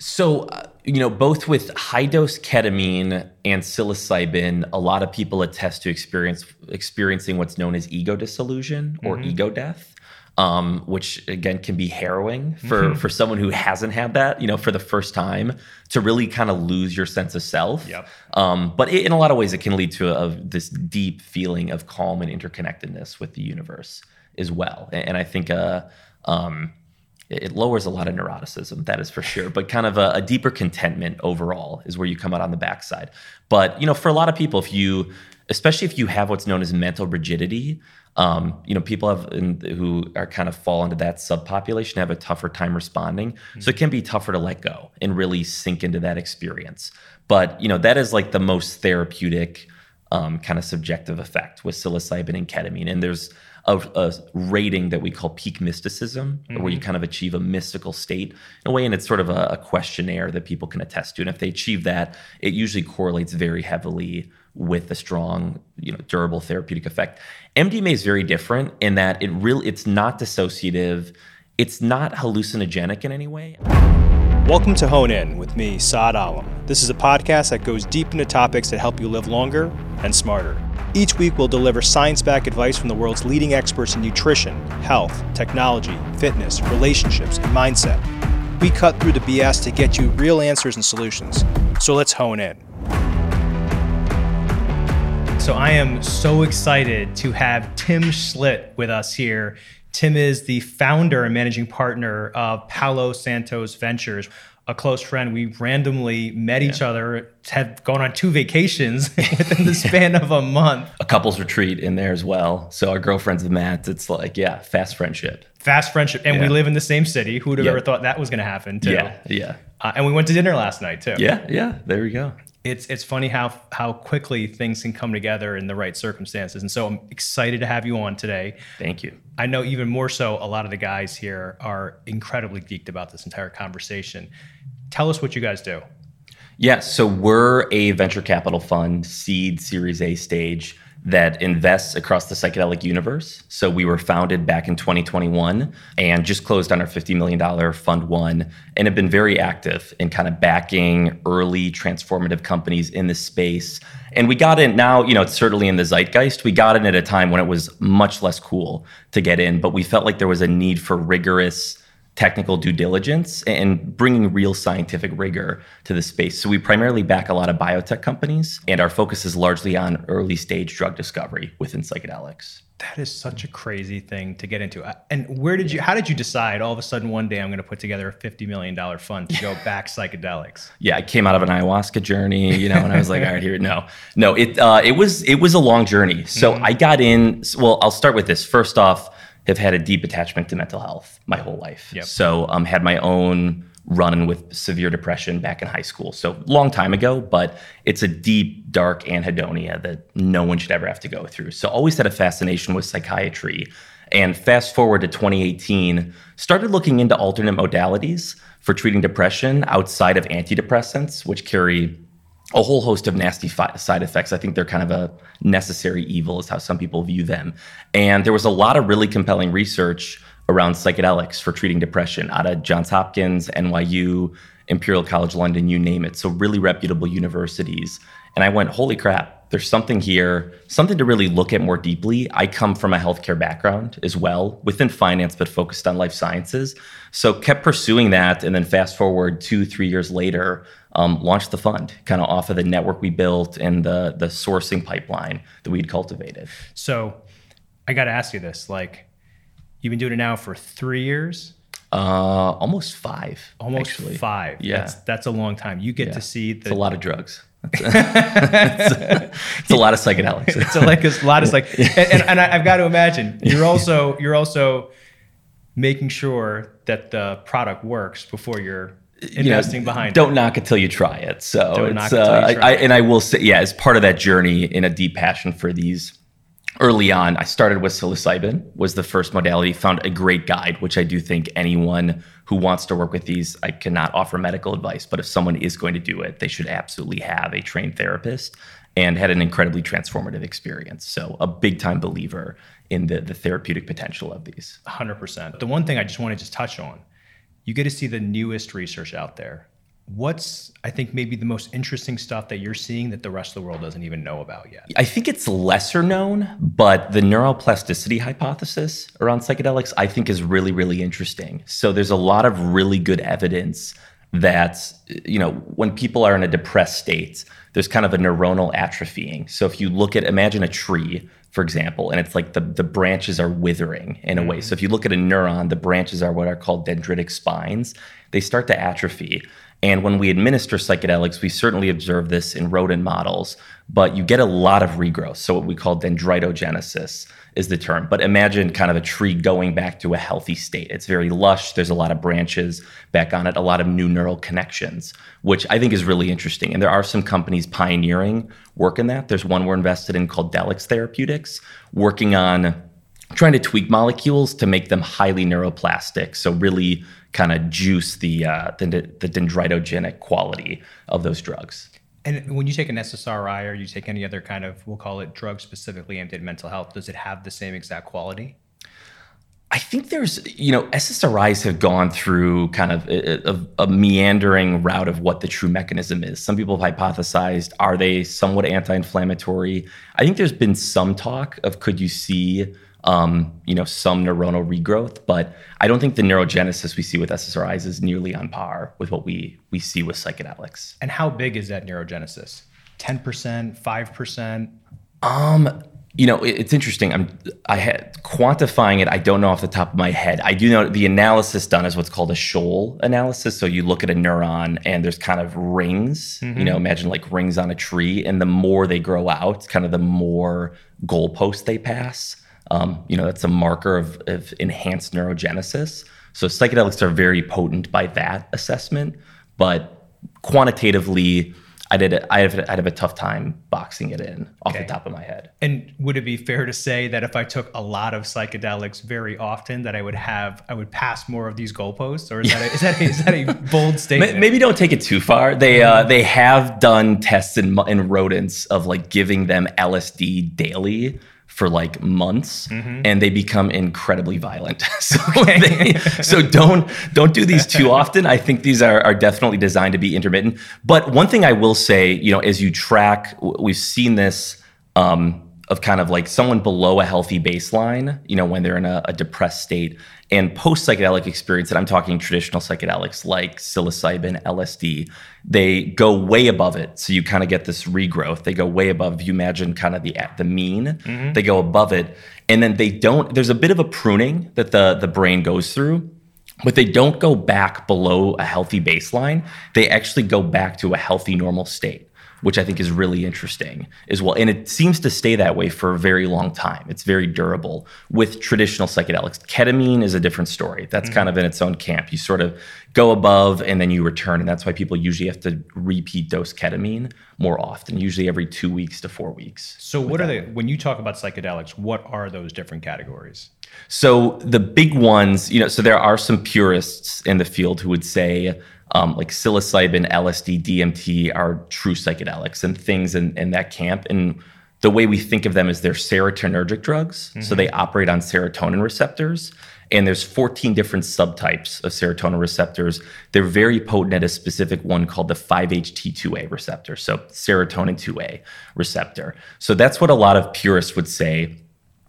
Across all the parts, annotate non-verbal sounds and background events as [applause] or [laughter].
So, uh, you know, both with high dose ketamine and psilocybin, a lot of people attest to experience experiencing what's known as ego dissolution or mm-hmm. ego death. Um, which again can be harrowing for mm-hmm. for someone who hasn't had that, you know, for the first time to really kind of lose your sense of self. Yep. Um, but it, in a lot of ways, it can lead to a, a, this deep feeling of calm and interconnectedness with the universe as well. And, and I think uh, um, it lowers a lot of neuroticism, that is for sure. But kind of a, a, deeper contentment overall is where you come out on the backside. But you know, for a lot of people, if you, especially if you have what's known as mental rigidity, um, you know, people have in, who are kind of fall into that subpopulation have a tougher time responding. Mm-hmm. So it can be tougher to let go and really sink into that experience. But you know, that is like the most therapeutic um, kind of subjective effect with psilocybin and ketamine. And there's a, a rating that we call peak mysticism, mm-hmm. where you mm-hmm. kind of achieve a mystical state in a way, and it's sort of a, a questionnaire that people can attest to. And if they achieve that, it usually correlates very heavily with a strong, you know, durable therapeutic effect. MDMA is very different in that it really it's not dissociative, it's not hallucinogenic in any way. Welcome to Hone In with me, Saad Alam. This is a podcast that goes deep into topics that help you live longer and smarter. Each week, we'll deliver science backed advice from the world's leading experts in nutrition, health, technology, fitness, relationships, and mindset. We cut through the BS to get you real answers and solutions. So let's hone in. So, I am so excited to have Tim Schlidt with us here. Tim is the founder and managing partner of Palo Santos Ventures a close friend. We randomly met yeah. each other, had gone on two vacations [laughs] within the span of a month. A couples retreat in there as well. So our girlfriends have met. It's like, yeah, fast friendship. Fast friendship. And yeah. we live in the same city. Who would have yeah. ever thought that was going to happen, too? Yeah, yeah. Uh, and we went to dinner last night, too. Yeah, yeah. There we go. It's, it's funny how how quickly things can come together in the right circumstances. And so I'm excited to have you on today. Thank you. I know even more so, a lot of the guys here are incredibly geeked about this entire conversation Tell us what you guys do. Yeah, so we're a venture capital fund, seed, Series A stage that invests across the psychedelic universe. So we were founded back in 2021 and just closed on our $50 million fund one and have been very active in kind of backing early transformative companies in this space. And we got in now, you know, it's certainly in the zeitgeist. We got in at a time when it was much less cool to get in, but we felt like there was a need for rigorous technical due diligence and bringing real scientific rigor to the space. So we primarily back a lot of biotech companies, and our focus is largely on early stage drug discovery within psychedelics. That is such a crazy thing to get into. Uh, and where did you? How did you decide all of a sudden one day I'm going to put together a fifty million dollar fund to go [laughs] back psychedelics? Yeah, I came out of an ayahuasca journey, you know, and I was like, all right, here, no, no. It uh, it was it was a long journey. So mm-hmm. I got in. Well, I'll start with this. First off, have had a deep attachment to mental health my whole life. Yep. So um, had my own run with severe depression back in high school. So long time ago, but it's a deep, dark anhedonia that no one should ever have to go through. So always had a fascination with psychiatry. And fast forward to 2018, started looking into alternate modalities for treating depression outside of antidepressants, which carry a whole host of nasty fi- side effects. I think they're kind of a necessary evil, is how some people view them. And there was a lot of really compelling research around psychedelics for treating depression out of Johns Hopkins, NYU, Imperial College London, you name it. So, really reputable universities. And I went, holy crap, there's something here, something to really look at more deeply. I come from a healthcare background as well, within finance, but focused on life sciences. So, kept pursuing that. And then, fast forward two, three years later, um, launched the fund kind of off of the network we built and the the sourcing pipeline that we'd cultivated. So I got to ask you this: like, you've been doing it now for three years. Uh, almost five. Almost actually. five. Yeah, that's, that's a long time. You get yeah. to see the. It's a lot of drugs. [laughs] it's, a, it's, a, lot of psychedelics. it's a, like a lot of like, [laughs] and, and, and I, I've got to imagine you're also you're also making sure that the product works before you're investing know, behind don't it. knock it till you try it. So don't it's uh, I, and i will say yeah as part of that journey in a deep passion for these early on i started with psilocybin was the first modality found a great guide which i do think anyone who wants to work with these i cannot offer medical advice but if someone is going to do it they should absolutely have a trained therapist and had an incredibly transformative experience. So a big time believer in the, the therapeutic potential of these. 100% the one thing i just want to just touch on you get to see the newest research out there what's I think maybe the most interesting stuff that you're seeing that the rest of the world doesn't even know about yet? I think it's lesser known, but the neuroplasticity hypothesis around psychedelics I think is really really interesting. So there's a lot of really good evidence that you know when people are in a depressed state there's kind of a neuronal atrophying so if you look at imagine a tree for example and it's like the, the branches are withering in a way. Mm-hmm. So if you look at a neuron the branches are what are called dendritic spines. They start to atrophy. And when we administer psychedelics, we certainly observe this in rodent models, but you get a lot of regrowth. So, what we call dendritogenesis is the term. But imagine kind of a tree going back to a healthy state. It's very lush, there's a lot of branches back on it, a lot of new neural connections, which I think is really interesting. And there are some companies pioneering work in that. There's one we're invested in called Delix Therapeutics, working on trying to tweak molecules to make them highly neuroplastic. So, really kind of juice the, uh, the the dendritogenic quality of those drugs. And when you take an SSRI or you take any other kind of, we'll call it drug specifically aimed at mental health, does it have the same exact quality? I think there's, you know, SSRIs have gone through kind of uh, uh, a, a, a, meandering route of what the true mechanism is. Some people have hypothesized, are they somewhat anti inflammatory? I think there's been some talk of could you see um, you know, some neuronal regrowth. But I don't think the neurogenesis we see with SSRIs is nearly on par with what we we see with psychedelics. And how big is that neurogenesis? Ten percent, five percent? Um, you know, it's interesting. I'm I had quantifying it. I don't know off the top of my head. I do know the analysis done is what's called a Sholl analysis. So you look at a neuron and there's kind of rings. Mm-hmm. You know, imagine like rings on a tree, and the more they grow out, kind of the more goalposts they pass. Um, you know, that's a marker of, of enhanced neurogenesis. So psychedelics are very potent by that assessment, but quantitatively, I did. I have, I'd have a tough time boxing it in off okay. the top of my head. And would it be fair to say that if I took a lot of psychedelics very often, that I would have, I would pass more of these goalposts, or is that a, is that a, is that a [laughs] bold statement? Maybe don't take it too far. They uh, they have done tests in in rodents of like giving them LSD daily for like months mm-hmm. and they become incredibly violent. [laughs] so, they, so don't don't do these too often. I think these are, are definitely designed to be intermittent. But one thing I will say, you know, as you track, we've seen this um, of kind of like someone below a healthy baseline, you know, when they're in a, a depressed state, and post psychedelic experience, and I'm talking traditional psychedelics like psilocybin, LSD, they go way above it. So you kind of get this regrowth. They go way above. You imagine kind of the the mean, mm-hmm. they go above it, and then they don't. There's a bit of a pruning that the the brain goes through. But they don't go back below a healthy baseline. They actually go back to a healthy, normal state which I think is really interesting as well. And it seems to stay that way for a very long time. It's very durable with traditional psychedelics. Ketamine is a different story. That's mm-hmm. kind of in its own camp. You sort of go above and then you return. And that's why people usually have to repeat dose ketamine more often, usually every two weeks to four weeks. So, what are they, when you talk about psychedelics, what are those different categories? So, the big ones, you know, so there are some purists in the field who would say, um, like psilocybin, LSD, DMT are true psychedelics and things in, in that camp. And the way we think of them is they're serotonergic drugs. Mm-hmm. So they operate on serotonin receptors. And there's 14 different subtypes of serotonin receptors. They're very potent at a specific one called the 5-HT2A receptor. So serotonin 2A receptor. So that's what a lot of purists would say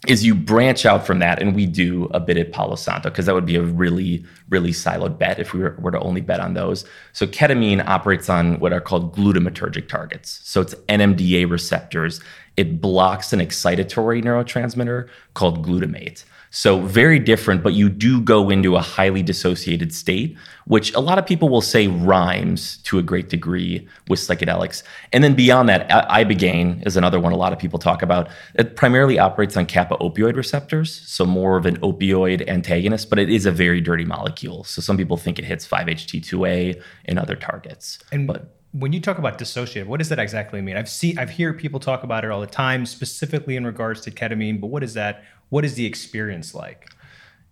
is you branch out from that, and we do a bit at Palo Santo because that would be a really, really siloed bet if we were, were, to only bet on those. So ketamine operates on what are called glutamatergic targets. So it's NMDA receptors. It blocks an excitatory neurotransmitter called glutamate. So very different, but you do go into a highly dissociated state, which a lot of people will say rhymes to a great degree with psychedelics. And then beyond that, ibogaine is another one a lot of people talk about. It primarily operates on kappa opioid receptors, so more of an opioid antagonist, but it is a very dirty molecule. So some people think it hits 5-HT2A and other targets. And but when you talk about dissociative, what does that exactly mean? I've seen, I've heard people talk about it all the time, specifically in regards to ketamine. But what is that? What is the experience like?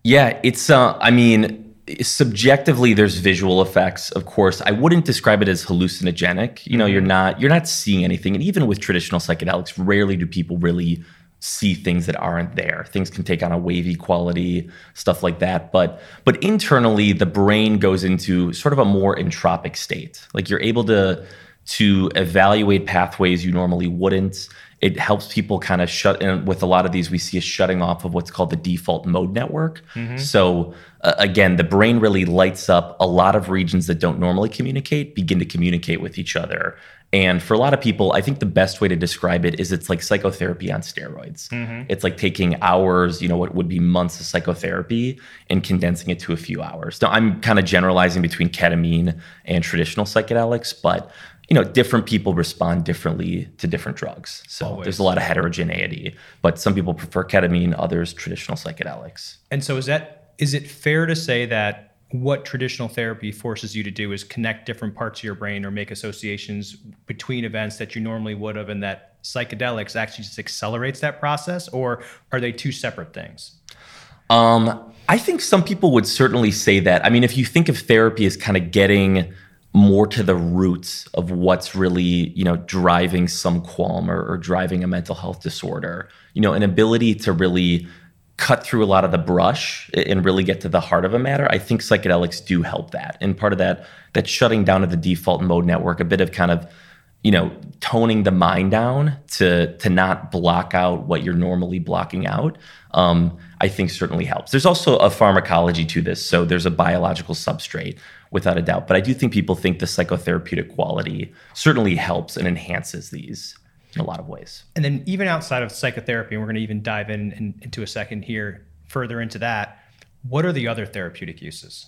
Yeah, it's. Uh, I mean, subjectively, there's visual effects. Of course, I wouldn't describe it as hallucinogenic. You know, you're mm-hmm. not you're not seeing anything, and even with traditional psychedelics, rarely do people really see things that aren't there. Things can take on a wavy quality, stuff like that. But but internally, the brain goes into sort of a more entropic state. Like you're able to to evaluate pathways you normally wouldn't. It helps people kind of shut in with a lot of these we see a shutting off of what's called the default mode network. Mm-hmm. So uh, again, the brain really lights up a lot of regions that don't normally communicate begin to communicate with each other and for a lot of people, I think the best way to describe it is it's like psychotherapy on steroids. Mm-hmm. It's like taking hours, you know, what would be months of psychotherapy and condensing it to a few hours. Now, I'm kind of generalizing between ketamine and traditional psychedelics, but you know, different people respond differently to different drugs. So Always. there's a lot of heterogeneity, but some people prefer ketamine, others traditional psychedelics. And so is that is it fair to say that what traditional therapy forces you to do is connect different parts of your brain or make associations between events that you normally would have and that psychedelics actually just accelerates that process or are they two separate things? Um, i think some people would certainly say that. I mean if you think of therapy as kind of getting more to the roots of what's really you know driving some qualm or, or driving a mental health disorder you know an ability to really cut through a lot of the brush and really get to the heart of a matter, I think psychedelics do help that. And part of that, that shutting down of the default mode network, a bit of kind of, you know, toning the mind down to to not block out what you're normally blocking out. Um, I think certainly helps. There's also a pharmacology to this, so there's a biological substrate without a doubt. But I do think people think the psychotherapeutic quality certainly helps and enhances these in a lot of ways. And then even outside of psychotherapy, and we're going to even dive in, in into a second here further into that. What are the other therapeutic uses?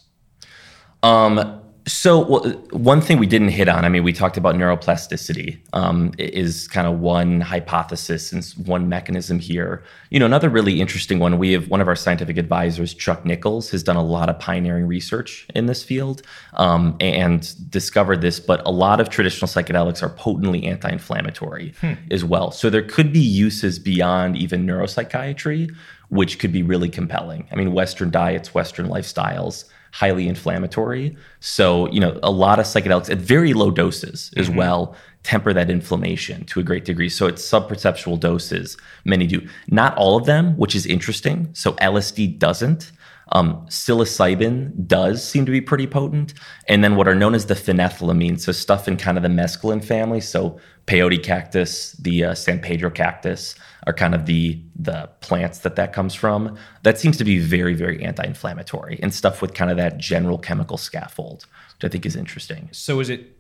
Um, so well, one thing we didn't hit on, I mean, we talked about neuroplasticity um, is kind of one hypothesis and one mechanism here. You know, another really interesting one. We have one of our scientific advisors, Chuck Nichols, has done a lot of pioneering research in this field um, and discovered this. But a lot of traditional psychedelics are potently anti-inflammatory hmm. as well. So there could be uses beyond even neuropsychiatry, which could be really compelling. I mean, Western diets, Western lifestyles highly inflammatory. So, you know, a lot of psychedelics at very low doses as mm-hmm. well temper that inflammation to a great degree. So it's subperceptual doses, many do. Not all of them, which is interesting. So LSD doesn't. Um, psilocybin does seem to be pretty potent. And then what are known as the phenethylamines, so stuff in kind of the mescaline family. So peyote cactus, the uh, San Pedro cactus are kind of the the plants that that comes from. That seems to be very, very anti-inflammatory and stuff with kind of that general chemical scaffold, which I think is interesting. So is it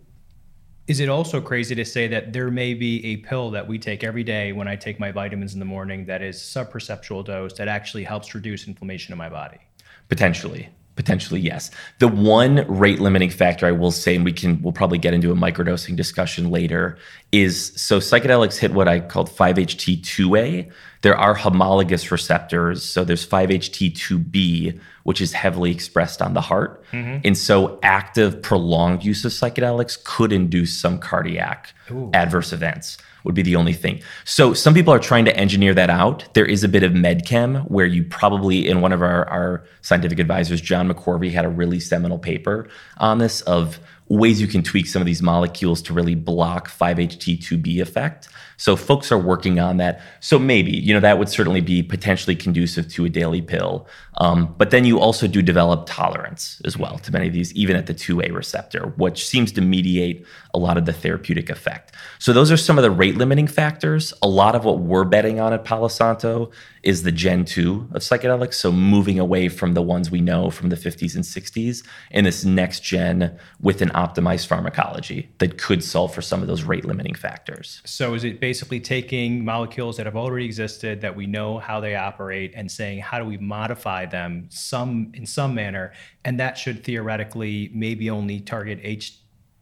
is it also crazy to say that there may be a pill that we take every day when I take my vitamins in the morning that is subperceptual dose that actually helps reduce inflammation in my body? Potentially. Potentially, yes. The one rate limiting factor I will say, and we can we'll probably get into a microdosing discussion later, is so psychedelics hit what I called 5-HT2A. There are homologous receptors. So there's 5-HT2B, which is heavily expressed on the heart. Mm-hmm. And so active, prolonged use of psychedelics could induce some cardiac Ooh. adverse events would be the only thing. So some people are trying to engineer that out. There is a bit of medchem where you probably, in one of our, our scientific advisors, John McCorvy, had a really seminal paper on this of ways you can tweak some of these molecules to really block 5-HT2B effect. So folks are working on that. So maybe, you know, that would certainly be potentially conducive to a daily pill. Um, but then you also do develop tolerance as well to many of these, even at the 2A receptor, which seems to mediate a lot of the therapeutic effect. So those are some of the rate limiting factors. A lot of what we're betting on at Palo Santo is the Gen 2 of psychedelics. So moving away from the ones we know from the 50s and 60s and this next gen with an optimized pharmacology that could solve for some of those rate limiting factors. So is it basically taking molecules that have already existed that we know how they operate and saying how do we modify them some in some manner and that should theoretically maybe only target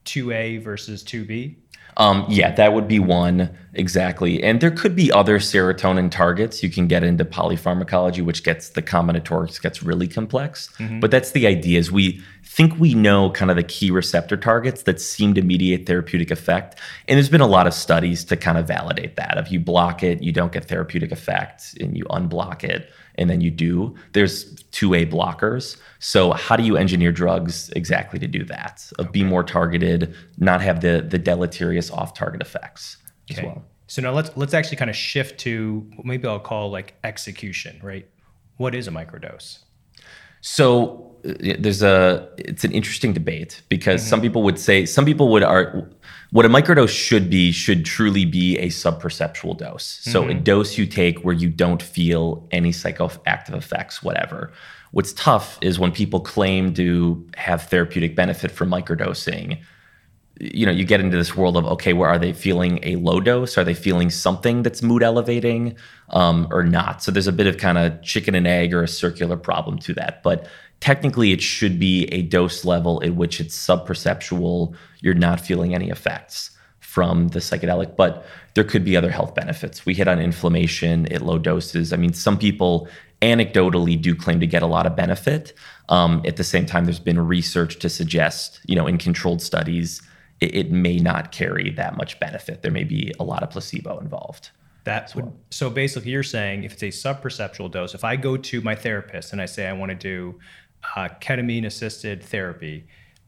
H2A versus 2B? Um, yeah, that would be one exactly. And there could be other serotonin targets. You can get into polypharmacology, which gets the combinatorics gets really complex. Mm-hmm. But that's the idea is we think we know kind of the key receptor targets that seem to mediate therapeutic effect. And there's been a lot of studies to kind of validate that. If you block it, you don't get therapeutic effect, and you unblock it, and then you do. There's 2A blockers. So how do you engineer drugs exactly to do that? Okay. be more targeted, not have the the deleterious off-target effects okay. as well. So now let's let's actually kind of shift to maybe I'll call like execution, right? What is a microdose? So there's a it's an interesting debate because mm-hmm. some people would say some people would are what a microdose should be should truly be a subperceptual dose. So mm-hmm. a dose you take where you don't feel any psychoactive effects, whatever. What's tough is when people claim to have therapeutic benefit from microdosing. You know, you get into this world of okay, where are they feeling a low dose? Are they feeling something that's mood elevating, um, or not? So there's a bit of kind of chicken and egg or a circular problem to that. But technically, it should be a dose level in which it's subperceptual. You're not feeling any effects from the psychedelic, but there could be other health benefits. We hit on inflammation at low doses. I mean, some people anecdotally do claim to get a lot of benefit. Um, at the same time, there's been research to suggest, you know, in controlled studies, it, it, may not carry that much benefit. There may be a lot of placebo involved. That's well. so basically you're saying if it's a subperceptual dose, if I go to my therapist and I say I want to do uh, ketamine assisted therapy,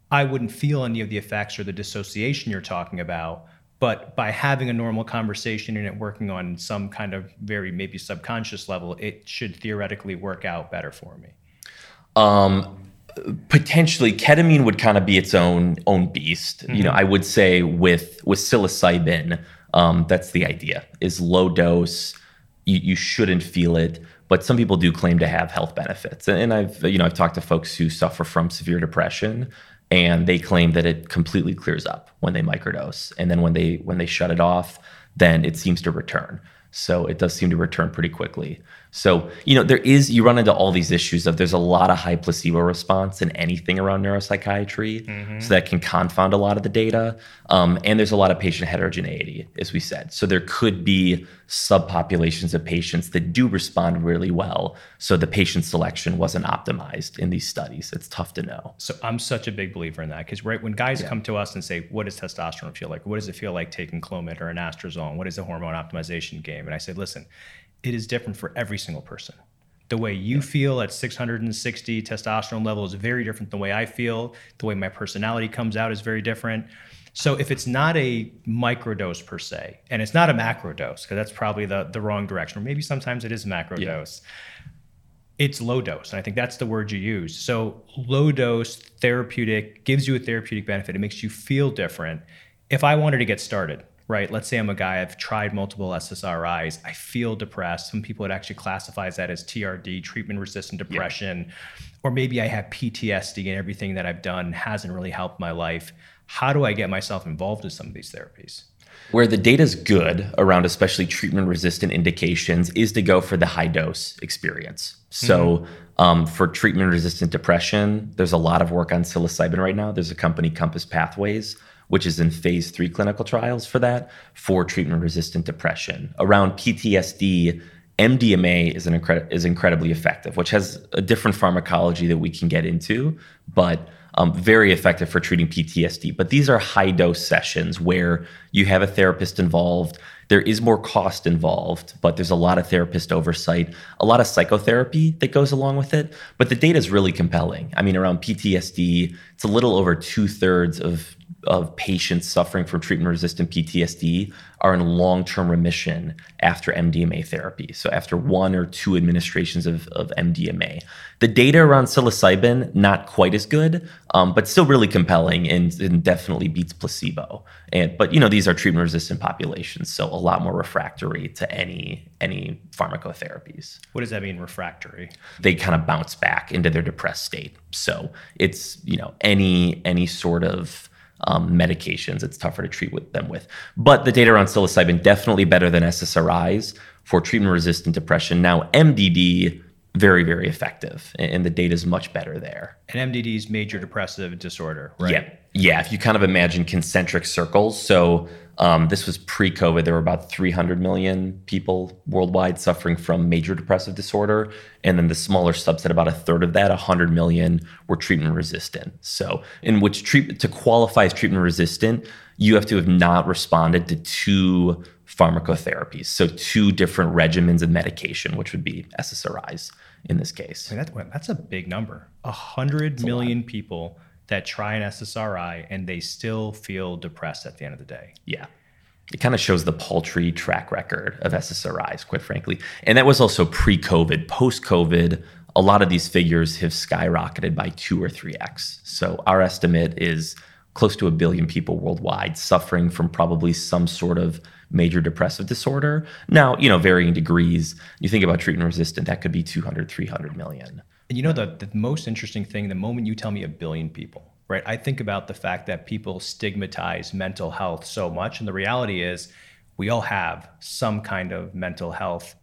I wouldn't feel any of the effects or the dissociation you're talking about but by having a normal conversation and it working on some kind of very maybe subconscious level it should theoretically work out better for me um, potentially ketamine would kind of be its own own beast mm-hmm. you know mm-hmm. i would say with with psilocybin um, that's the idea is low dose you, you shouldn't feel it but some people do claim to have health benefits. And i've you know i've talked to folks who suffer from severe depression and they claim that it completely clears up when they microdose. And then when they when they shut it off then it seems to return. So it does seem to return pretty quickly so, you know, there is, you run into all these issues of there's a lot of high placebo response in anything around neuropsychiatry. Mm-hmm. So that can confound a lot of the data. Um, and there's a lot of patient heterogeneity, as we said. So there could be subpopulations of patients that do respond really well. So the patient selection wasn't optimized in these studies. It's tough to know. So I'm such a big believer in that because, right, when guys yeah. come to us and say, What does testosterone feel like? What does it feel like taking Clomid or an anastrozole? What is the hormone optimization game? And I say, Listen, it is different for every single person. The way you feel at 660 testosterone level is very different than the way I feel. The way my personality comes out is very different. So if it's not a microdose per se, and it's not a macro dose, because that's probably the, the wrong direction, or maybe sometimes it is a macro yeah. dose, it's low dose. And I think that's the word you use. So low dose therapeutic gives you a therapeutic benefit. It makes you feel different. If I wanted to get started, right? Let's say I'm a guy, I've tried multiple SSRIs, I feel depressed. Some people would actually classify that as TRD, treatment resistant depression. Yeah. Or maybe I have PTSD and everything that I've done hasn't really helped my life. How do I get myself involved in some of these therapies? Where the data is good around especially treatment resistant indications is to go for the high dose experience. So, mm-hmm. um, for treatment resistant depression, there's a lot of work on psilocybin right now. There's a company, Compass Pathways, which is in phase three clinical trials for that for treatment resistant depression. Around PTSD, MDMA is, an incre- is incredibly effective, which has a different pharmacology that we can get into, but um, very effective for treating PTSD. But these are high dose sessions where you have a therapist involved. There is more cost involved, but there's a lot of therapist oversight, a lot of psychotherapy that goes along with it. But the data is really compelling. I mean, around PTSD, it's a little over two thirds of of patients suffering from treatment resistant PTSD are in long term remission after MDMA therapy. So, after one or two administrations of, of MDMA. The data around psilocybin, not quite as good, um, but still really compelling and, and, definitely beats placebo. And, but, you know, these are treatment resistant populations, so a lot more refractory to any, any pharmacotherapies. What does that mean, refractory? They kind of bounce back into their depressed state. So, it's, you know, any, any sort of um, medications. It's tougher to treat with them with. But the data around psilocybin definitely better than SSRIs for treatment resistant depression. Now, MDD very very effective and the data is much better there. And mdd is major depressive disorder right? Yeah. Yeah if you kind of imagine concentric circles. So um, this was pre-COVID. There were about 300 million people worldwide suffering from major depressive disorder, and then the smaller subset, about a third of that, 100 million, were treatment resistant. So, in which treatment to qualify as treatment resistant, you have to have not responded to two pharmacotherapies, so two different regimens of medication, which would be SSRIs in this case. I mean, that, that's a big number. A hundred million people that try an SSRI and they still feel depressed at the end of the day. Yeah. it kind of shows the paltry track record of SSRIs, quite frankly. And that was also pre COVID. Post COVID, a lot of these figures have skyrocketed by two or three X. So our estimate is close to a billion people worldwide suffering from probably some sort of major depressive disorder. Now, you know, varying degrees. You think about treatment resistant, that could be 200, 300 million. And you know, the, the most interesting thing, the moment you tell me a billion people, right? I think about the fact that people stigmatize mental health so much. And the reality is, we all have some kind of mental health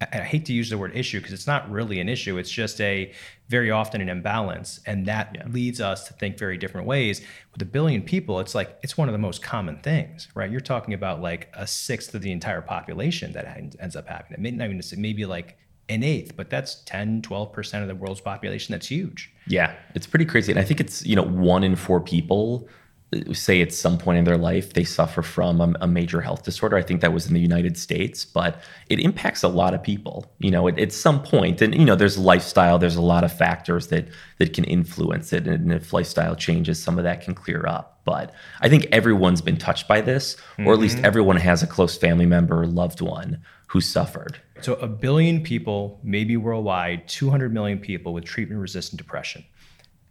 I hate to use the word issue because it's not really an issue. It's just a very often an imbalance. And that yeah. leads us to think very different ways. With a billion people, it's like it's one of the most common things, right? You're talking about like a sixth of the entire population that ends up having it. Maybe not even maybe like an eighth, but that's 10, 12% of the world's population. That's huge. Yeah, it's pretty crazy. And I think it's, you know, one in four people say at some point in their life they suffer from a, a, major health disorder. I think that was in the United States, but it impacts a lot of people. You know, at, at some point, and you know, there's lifestyle. There's a lot of factors that that can influence it, and if lifestyle changes, some of that can clear up. But I think everyone's been touched by this, mm-hmm. or at least mm-hmm. everyone has a close family member or loved one who suffered. So a billion people, maybe worldwide, 200 million people with treatment-resistant depression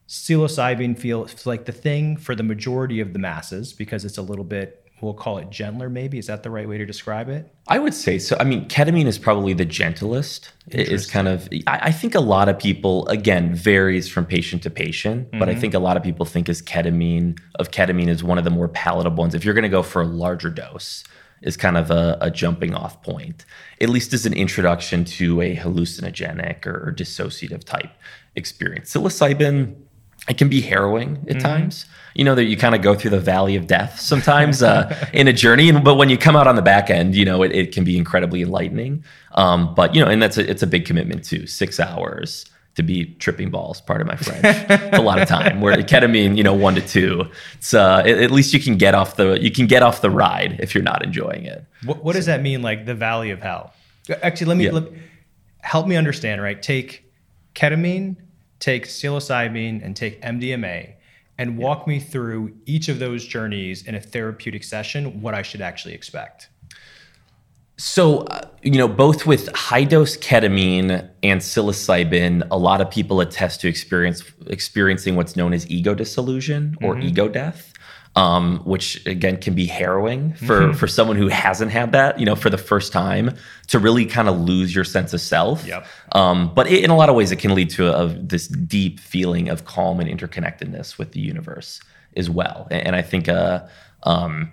psilocybin feels like the thing for the majority of the masses because it's a little bit we'll call it gentler maybe is that the right way to describe it i would say so i mean ketamine is probably the gentlest it is kind of i think a lot of people again varies from patient to patient mm-hmm. but i mm-hmm. think a lot of people think is ketamine of ketamine is one of the more palatable ones if you're going to go for a larger dose is kind of a, a, jumping off point, at least as an introduction to a hallucinogenic or, or dissociative type experience. Psilocybin, it can be harrowing at mm-hmm. times. You know that you kind of go through the valley of death [laughs] sometimes uh, [laughs] in a journey, and but when you come out on the back end, you know it, it can be incredibly enlightening. Um, but you know, and that's a, it's a big commitment too. Six hours to be tripping balls. Part of my French. it's a lot of [laughs] time. Where ketamine, you know, one to two. It's uh, at least you can get off the you can get off the ride if you're not enjoying it. What, what so, does that mean? Like the valley of hell? Actually, let me, yeah. let me help me understand. Right, take ketamine take psilocybin and take MDMA and walk yeah. me through each of those journeys in a therapeutic session, what I should actually expect. So, uh, you know, both with high dose ketamine and psilocybin, a lot of people attest to experience experiencing what's known as ego dissolution or mm-hmm. ego death um, which again can be harrowing for mm-hmm. for someone who hasn't had that, you know, for the first time to really kind of lose your sense of self. Yep. Um, but it, in a lot of ways, it can lead to a, a, this deep feeling of calm and interconnectedness with the universe as well. And, and I think uh, um,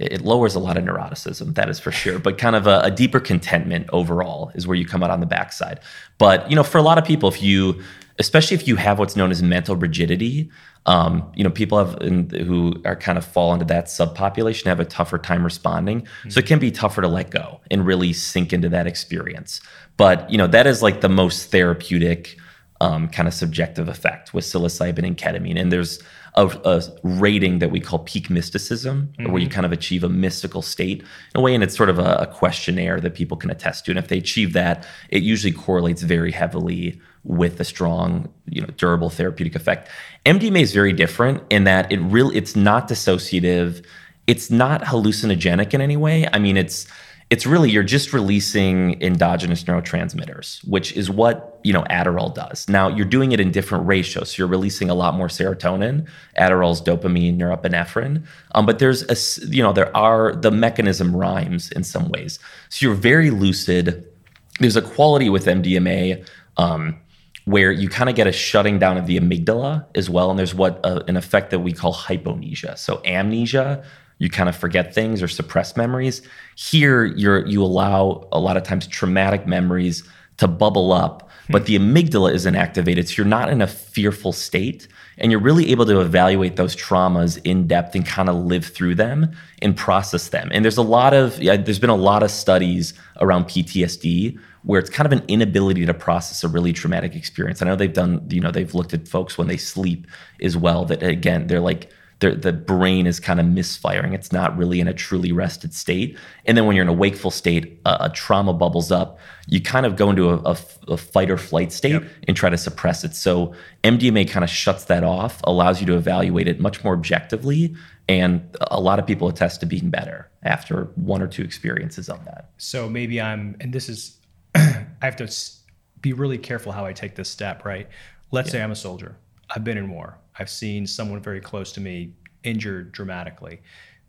it, it, lowers a lot of neuroticism, that is for sure. But kind of a, a deeper contentment overall is where you come out on the backside. But you know, for a lot of people, if you especially if you have what's known as mental rigidity, um, you know, people have in, who are kind of fall into that subpopulation have a tougher time responding. Mm-hmm. So it can be tougher to let go and really sink into that experience. But you know, that is like the most therapeutic um, kind of subjective effect with psilocybin and ketamine. And there's a, a rating that we call peak mysticism, mm-hmm. where you mm-hmm. kind of achieve a mystical state in a way, and it's sort of a, a questionnaire that people can attest to. And if they achieve that, it usually correlates very heavily with a strong, you know, durable therapeutic effect. MDMA is very different in that it really it's not dissociative, it's not hallucinogenic in any way. I mean, it's it's really you're just releasing endogenous neurotransmitters, which is what you know Adderall does. Now you're doing it in different ratios. So you're releasing a lot more serotonin. Adderall's dopamine, norepinephrine. Um, but there's a you know there are the mechanism rhymes in some ways. So you're very lucid. There's a quality with MDMA. Um, where you kind of get a shutting down of the amygdala as well. And there's what uh, an effect that we call hypomnesia. So amnesia, you kind of forget things or suppress memories. Here, you're you allow a lot of times traumatic memories to bubble up, hmm. but the amygdala isn't activated, so you're not in a fearful state, and you're really able to evaluate those traumas in depth and kind of live through them and process them. And there's a lot of yeah, there's been a lot of studies around PTSD where it's kind of an inability to process a really traumatic experience. I know they've done, you know, they've looked at folks when they sleep as well, that again, they're like the, the brain is kind of misfiring. It's not really in a truly rested state. And then when you're in a wakeful state, a, a trauma bubbles up. You kind of go into a, a, a fight or flight state yep. and try to suppress it. So MDMA kind of shuts that off, allows you to evaluate it much more objectively. And a lot of people attest to being better after one or two experiences of that. So maybe I'm, and this is, [clears throat] I have to be really careful how I take this step, right? Let's yeah. say I'm a soldier. I've been in war. I've seen someone very close to me injured dramatically.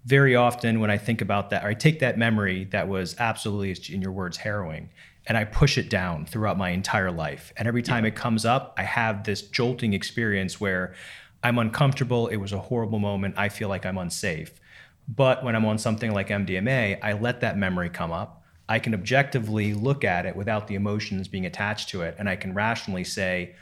Very often, when I think about that, or I take that memory that was absolutely, in your words, harrowing, and I push it down throughout my entire life. And every time yeah. it comes up, I have this jolting experience where I'm uncomfortable. It was a horrible moment. I feel like I'm unsafe. But when I'm on something like MDMA, I let that memory come up. I can objectively look at it without the emotions being attached to it. And I can rationally say,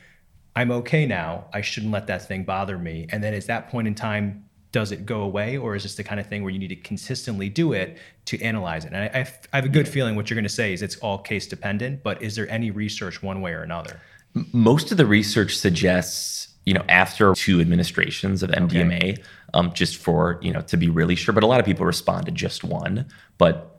I'm okay now. I shouldn't let that thing bother me. And then at that point in time, does it go away? Or is this the kind of thing where you need to consistently do it to analyze it? And I, I have a good feeling what you're going to say is it's all case dependent, but is there any research one way or another? Most of the research suggests, you know, after two administrations of MDMA, okay. um, just for, you know, to be really sure, but a lot of people respond to just one. But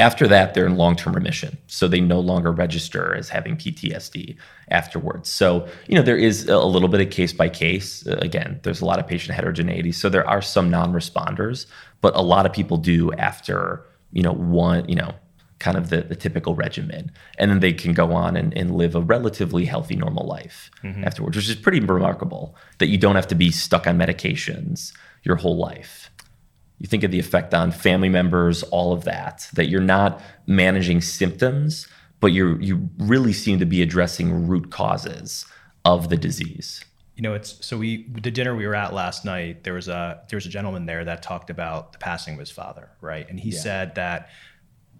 after that, they're in long term remission. So they no longer register as having PTSD afterwards. So, you know, there is a little bit of case by case. Again, there's a lot of patient heterogeneity. So there are some non responders, but a lot of people do after, you know, one, you know, kind of the, the typical regimen. And then they can go on and, and live a relatively healthy, normal life mm-hmm. afterwards, which is pretty remarkable that you don't have to be stuck on medications your whole life you think of the effect on family members, all of that, that you're not managing symptoms, but you you really seem to be addressing root causes of the disease. You know, it's so we the dinner we were at last night. There was a there was a gentleman there that talked about the passing of his father, right? And he yeah. said that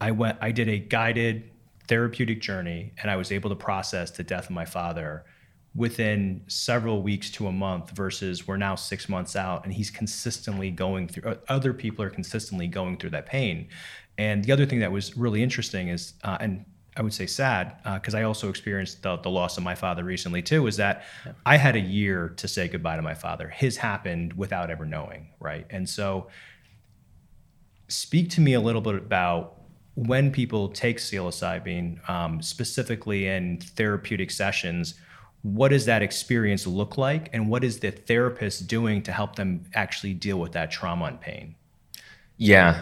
I went I did a guided therapeutic journey, and I was able to process the death of my father within several weeks to a month versus we're now six months out and he's consistently going through other people are consistently going through that pain. And the other thing that was really interesting is uh, and i would say sad because uh, i also experienced the, the, loss of my father recently too is that yeah. i had a year to say goodbye to my father. His happened without ever knowing right? And so speak to me a little bit about when people take psilocybin um, specifically in therapeutic sessions what does that experience look like? And what is the therapist doing to help them actually deal with that trauma and pain? Yeah.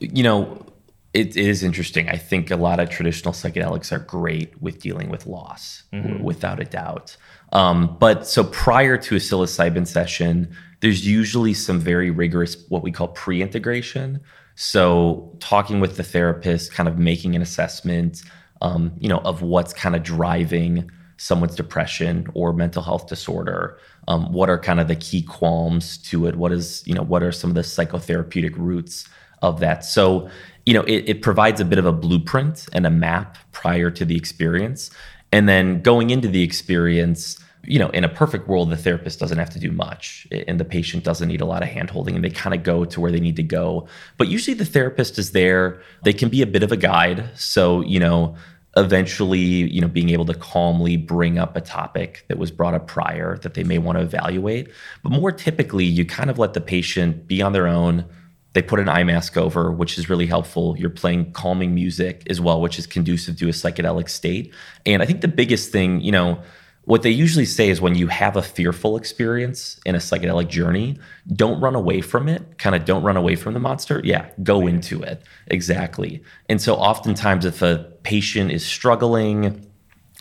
You know it, it is interesting. I think a lot of traditional psychedelics are great with dealing with loss mm-hmm. without a doubt. Um, but so prior to a psilocybin session there's usually some very rigorous what we call pre-integration. So talking with the therapist kind of making an assessment um, you know of what's kind of driving someone's depression or mental health disorder um, what are kind of the key qualms to it? What is you know what are some of the psychotherapeutic roots of that? So you know it, it provides a bit of a blueprint and a map prior to the experience. And then going into the experience you know in a perfect world the therapist doesn't have to do much and the patient doesn't need a lot of handholding and they kind of go to where they need to go. But usually the therapist is there. They can be a bit of a guide. So you know eventually you know being able to calmly bring up a topic that was brought up prior that they may want to evaluate but more typically you kind of let the patient be on their own they put an eye mask over which is really helpful you're playing calming music as well which is conducive to a psychedelic state and i think the biggest thing you know what they usually say is when you have a fearful experience in a psychedelic journey, don't run away from it. Kind of don't run away from the monster. Yeah, go into it. Exactly. And so oftentimes, if a patient is struggling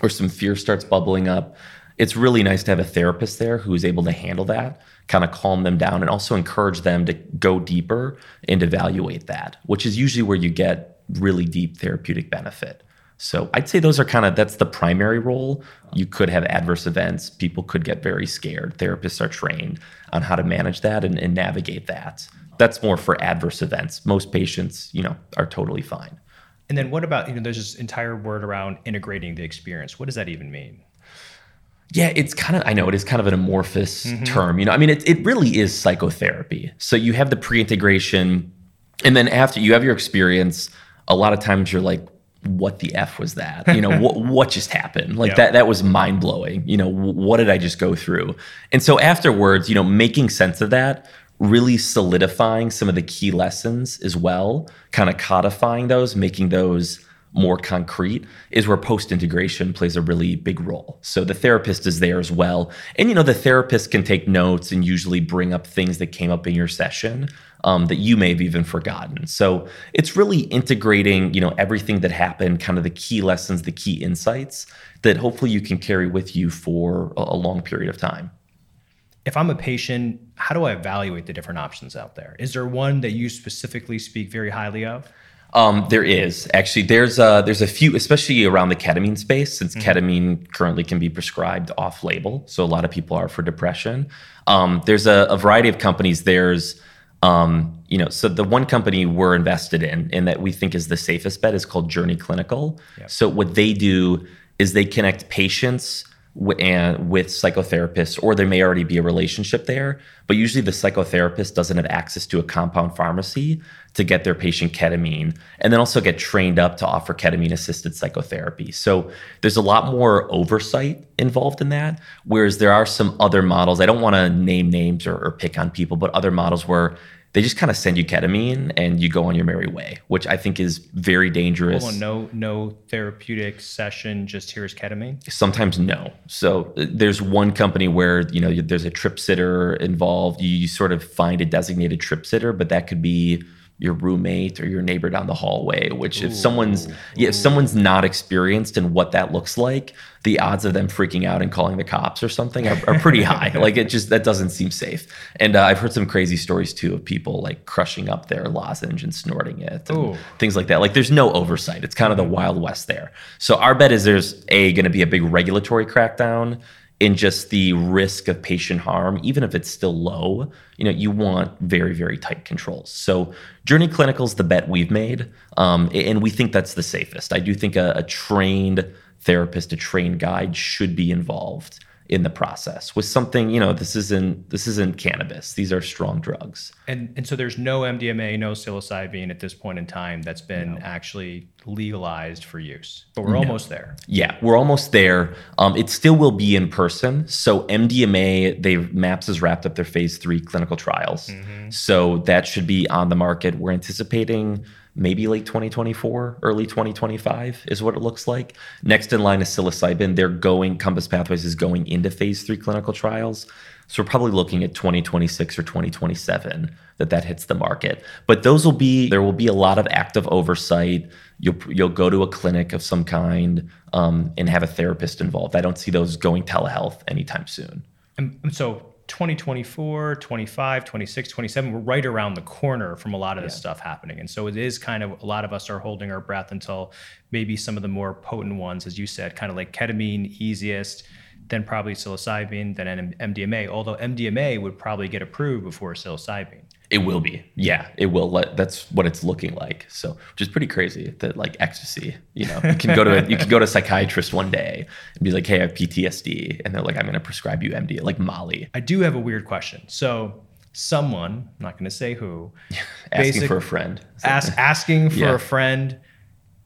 or some fear starts bubbling up, it's really nice to have a therapist there who is able to handle that, kind of calm them down, and also encourage them to go deeper and evaluate that, which is usually where you get really deep therapeutic benefit. So I'd say those are kind of that's the primary role. You could have adverse events. People could get very scared. Therapists are trained on how to manage that and, and navigate that. That's more for adverse events. Most patients, you know, are totally fine. And then what about, you know, there's this entire word around integrating the experience. What does that even mean? Yeah, it's kind of, I know it is kind of an amorphous mm-hmm. term. You know, I mean, it, it really is psychotherapy. So you have the pre integration, and then after you have your experience, a lot of times you're like, what the f was that you know what, [laughs] what just happened like that that was mind blowing you know what did i just go through and so afterwards you know making sense of that really solidifying some of the key lessons as well, kind of codifying those, making those more concrete is where post integration plays a really big role. So the therapist is there as well. And you know, the therapist can take notes and usually bring up things that came up in your session um, that you may have even forgotten. So it's really integrating, you know, everything that happened, kind of the key lessons, the key insights that hopefully you can carry with you for a, a long period of time. If I'm a patient, how do I evaluate the different options out there? Is there one that you specifically speak very highly of? Um, there is actually there's a, there's a few, especially around the ketamine space, since mm-hmm. ketamine currently can be prescribed off label. So a lot of people are for depression. Um, there's a, a, variety of companies. There's um, you know, so the one company we're invested in and that we think is the safest bet is called Journey Clinical. Yep. So what they do is they connect patients and with psychotherapists, or there may already be a relationship there. But usually, the psychotherapist doesn't have access to a compound pharmacy to get their patient ketamine, and then also get trained up to offer ketamine assisted psychotherapy. So there's a lot more oversight involved in that. Whereas there are some other models. I don't want to name names or, or pick on people, but other models where they just kind of send you ketamine and you go on your merry way, which I think is very dangerous. Hold on, no, no therapeutic session. Just here's ketamine. Sometimes no. So uh, there's one company where you know there's a trip sitter involved. You, you sort of find a designated trip sitter, but that could be your roommate or your neighbor down the hallway which if someone's yeah, if someone's not experienced in what that looks like the odds of them freaking out and calling the cops or something are, are pretty high. [laughs] Like it just that doesn't seem safe. And uh, i've heard some crazy stories too of people like crushing up their lozenge and snorting it and Ooh. things like that. Like there's no oversight. It's kind of the mm-hmm. wild west there. So our bet is there's a going to be a big regulatory crackdown in just the risk of patient harm, even if it's still low, you know, you want very, very tight controls. So Journey Clinical is the bet we've made, um, and we think that's the safest. I do think a, a trained therapist, a trained guide should be involved in the process with something you know this isn't this isn't cannabis. These are strong drugs. And and so there's no mdma no psilocybin at this point in time that's been no. actually legalized for use. But we're no. almost there. Yeah we're almost there. Um, it still will be in person. So mdma they maps has wrapped up their phase three clinical trials. Mm-hmm. so that should be on the market. We're anticipating maybe late 2024, early 2025 is what it looks like. Next in line is psilocybin. They're going, Compass Pathways is going into phase three clinical trials. So we're probably looking at 2026 or 2027 that that hits the market. But those will be there will be a lot of active oversight. You'll you'll go to a clinic of some kind um, and have a therapist involved. I don't see those going telehealth anytime soon. And so 2024, 25, 26, 27, we're right around the corner from a lot of this stuff happening. And so it is kind of a lot of us are holding our breath until maybe some of the more potent ones, as you said, kind of like ketamine, easiest, then probably psilocybin, then MDMA, although MDMA would probably get approved before psilocybin. It will be. Yeah, it will. Let, that's what it's looking like. So, which is pretty crazy that like ecstasy, you know, you can go to a, you can go to a psychiatrist one day and be like, "Hey, I have PTSD," and they're like, "I'm going to prescribe you MD, like Molly." I do have a weird question. So, someone, I'm not going to say who, [laughs] asking for a friend, ask, asking [laughs] for yeah. a friend,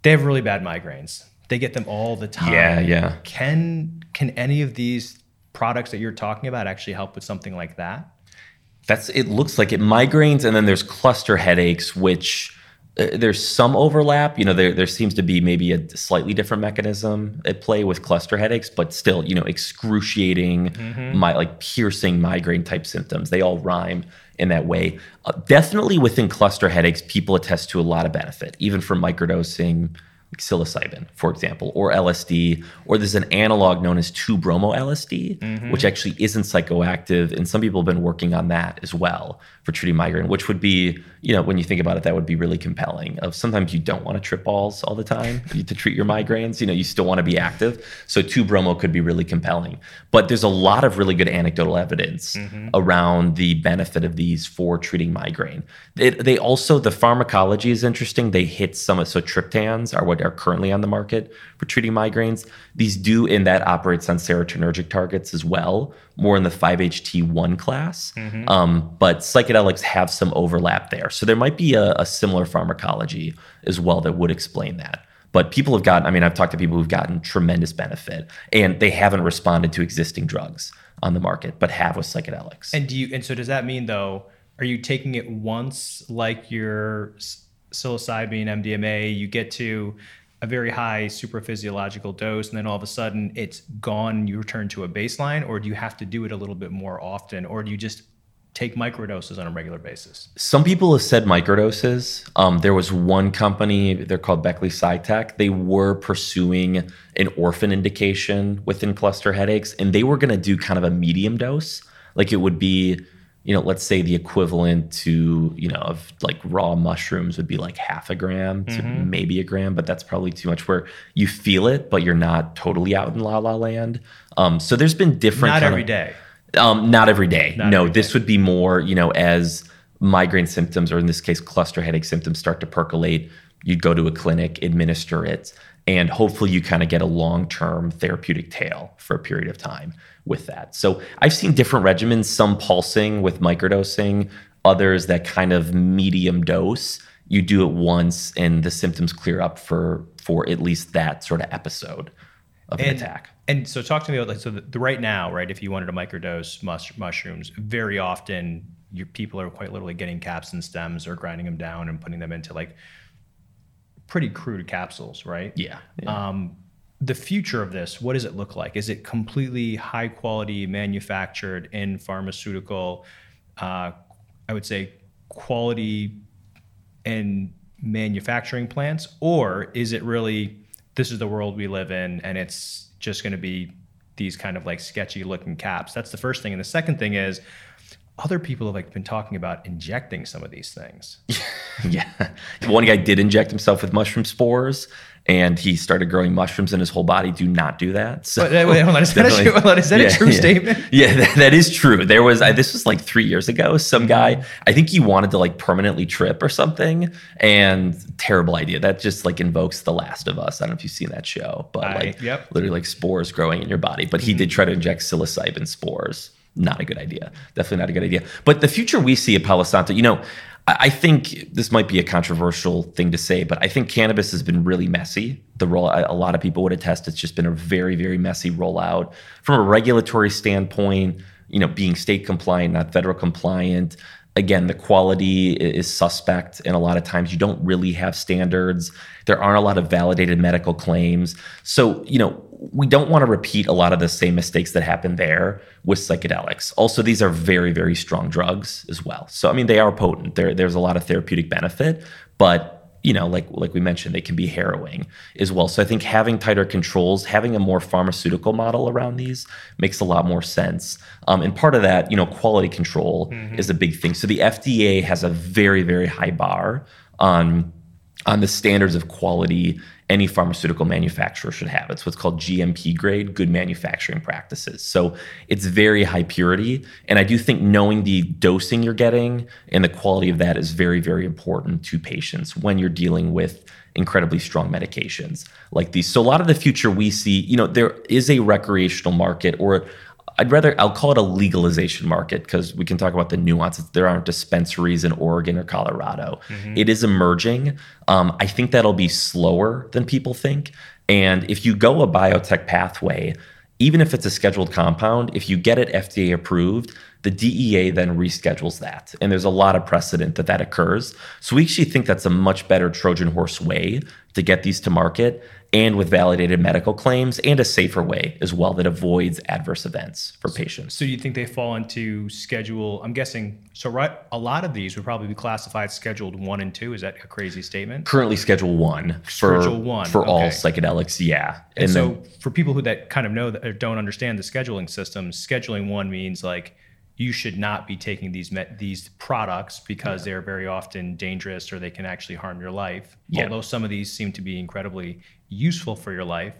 they have really bad migraines. They get them all the time. Yeah, yeah. Can can any of these products that you're talking about actually help with something like that? That's it. Looks like it. Migraines, and then there's cluster headaches, which uh, there's some overlap. You know, there there seems to be maybe a slightly different mechanism at play with cluster headaches, but still, you know, excruciating, mm-hmm. my like piercing migraine type symptoms. They all rhyme in that way. Uh, definitely within cluster headaches, people attest to a lot of benefit, even from microdosing like psilocybin, for example, or LSD, or there's an analog known as 2-bromo LSD, mm-hmm. which actually isn't psychoactive, and some people have been working on that as well for treating migraine, which would be, you know, when you think about it, that would be really compelling. Of sometimes you don't want to trip balls all the time [laughs] to treat your migraines. You know, you still want to be active, so 2-bromo could be really compelling. But there's a lot of really good anecdotal evidence mm-hmm. around the benefit of these for treating migraine. It, they also the pharmacology is interesting. They hit some of so triptans are what are currently on the market for treating migraines. These do, in that operates on serotonergic targets as well, more in the 5-HT1 class. Mm-hmm. Um, but psychedelics have some overlap there. So there might be a, a similar pharmacology as well that would explain that. But people have gotten, I mean, I've talked to people who've gotten tremendous benefit and they haven't responded to existing drugs on the market, but have with psychedelics. And do you, and so does that mean though, are you taking it once like your psilocybin, MDMA? You get to a very high supraphysiological dose, and then all of a sudden it's gone. You return to a baseline, or do you have to do it a little bit more often, or do you just take microdoses on a regular basis? Some people have said microdoses. Um, there was one company, they're called Beckley Psytech. They were pursuing an orphan indication within cluster headaches, and they were going to do kind of a medium dose. Like it would be, you know, let's say the equivalent to, you know, of like raw mushrooms would be like half a gram to mm-hmm. maybe a gram, but that's probably too much where you feel it, but you're not totally out in la la land. Um, so there's been different. Not every of, day um, not every day. Not no, every this day. would be more, you know, as migraine symptoms, or in this case, cluster headache symptoms start to percolate, you'd go to a clinic, administer it, and hopefully you kind of get a long term therapeutic tail for a period of time with that. So I've seen different regimens, some pulsing with microdosing, others that kind of medium dose. You do it once and the symptoms clear up for for at least that sort of episode of and, an attack. And so, talk to me about like so the, the right now, right? If you wanted to microdose mus- mushrooms, very often your people are quite literally getting caps and stems or grinding them down and putting them into like pretty crude capsules, right? Yeah. yeah. Um, the future of this, what does it look like? Is it completely high quality, manufactured in pharmaceutical? Uh, I would say quality and manufacturing plants, or is it really this is the world we live in and it's just going to be these kind of like sketchy looking caps. That's the first thing. And the second thing is other people have like been talking about injecting some of these things. [laughs] yeah. One guy did inject himself with mushroom spores and he started growing mushrooms in his whole body. Do not do that. [laughs] So wait, wait, hold on. Is that, a, true, is that yeah, a true yeah. statement? Yeah, [laughs] that, that is true. There was I, this was like three years ago. Some guy, I think he wanted to like permanently trip or something, and terrible idea. That just like invokes The Last of Us. I don't know if you've seen that show, but I, like yep. literally like spores growing in your body. But he mm-hmm. did try to inject psilocybin spores not a good idea. Definitely not a good idea. But the future we see at Palo Santo, you know, I think this might be a controversial thing to say, but I think cannabis has been really messy. The roll, a lot of people would attest, it's just been a very, very messy rollout from a regulatory standpoint. You know, being state compliant, not federal compliant. Again, the quality is suspect, and a lot of times you don't really have standards. There aren't a lot of validated medical claims. So, you know, we don't want to repeat a lot of the same mistakes that happened there with psychedelics. Also, these are very, very strong drugs as well. So, I mean, they are potent. There, there's a lot of therapeutic benefit, but you know, like like we mentioned, they can be harrowing as well. So I think having tighter controls, having a more pharmaceutical model around these makes a lot more sense. Um, and part of that, you know, quality control mm-hmm. is a big thing. So the FDA has a very, very high bar on on the standards of quality any pharmaceutical manufacturer should have. It's what's called GMP grade, good manufacturing practices. So it's very high purity. And I do think knowing the dosing you're getting and the quality of that is very, very important to patients when you're dealing with incredibly strong medications like these. So a lot of the future we see, you know, there is a recreational market or I'd rather I'll call it a legalization market because we can talk about the nuances. There aren't dispensaries in Oregon or Colorado. Mm-hmm. It is emerging. Um, I think that'll be slower than people think. And if you go a biotech pathway, even if it's a scheduled compound, if you get it FDA approved, the DEA then reschedules that. And there's a lot of precedent that that occurs. So we actually think that's a much better Trojan horse way to get these to market and with validated medical claims and a safer way as well that avoids adverse events for patients. So you think they fall into schedule? I'm guessing. So right, a lot of these would probably be classified scheduled one and two. Is that a crazy statement? Currently, schedule one for schedule one for okay. all psychedelics. Yeah. And, and so then, for people who that kind of know that or don't understand the scheduling system, scheduling one means like you should not be taking these these products because yeah. they're very often dangerous or they can actually harm your life. Yeah. Although some of these seem to be incredibly useful for your life.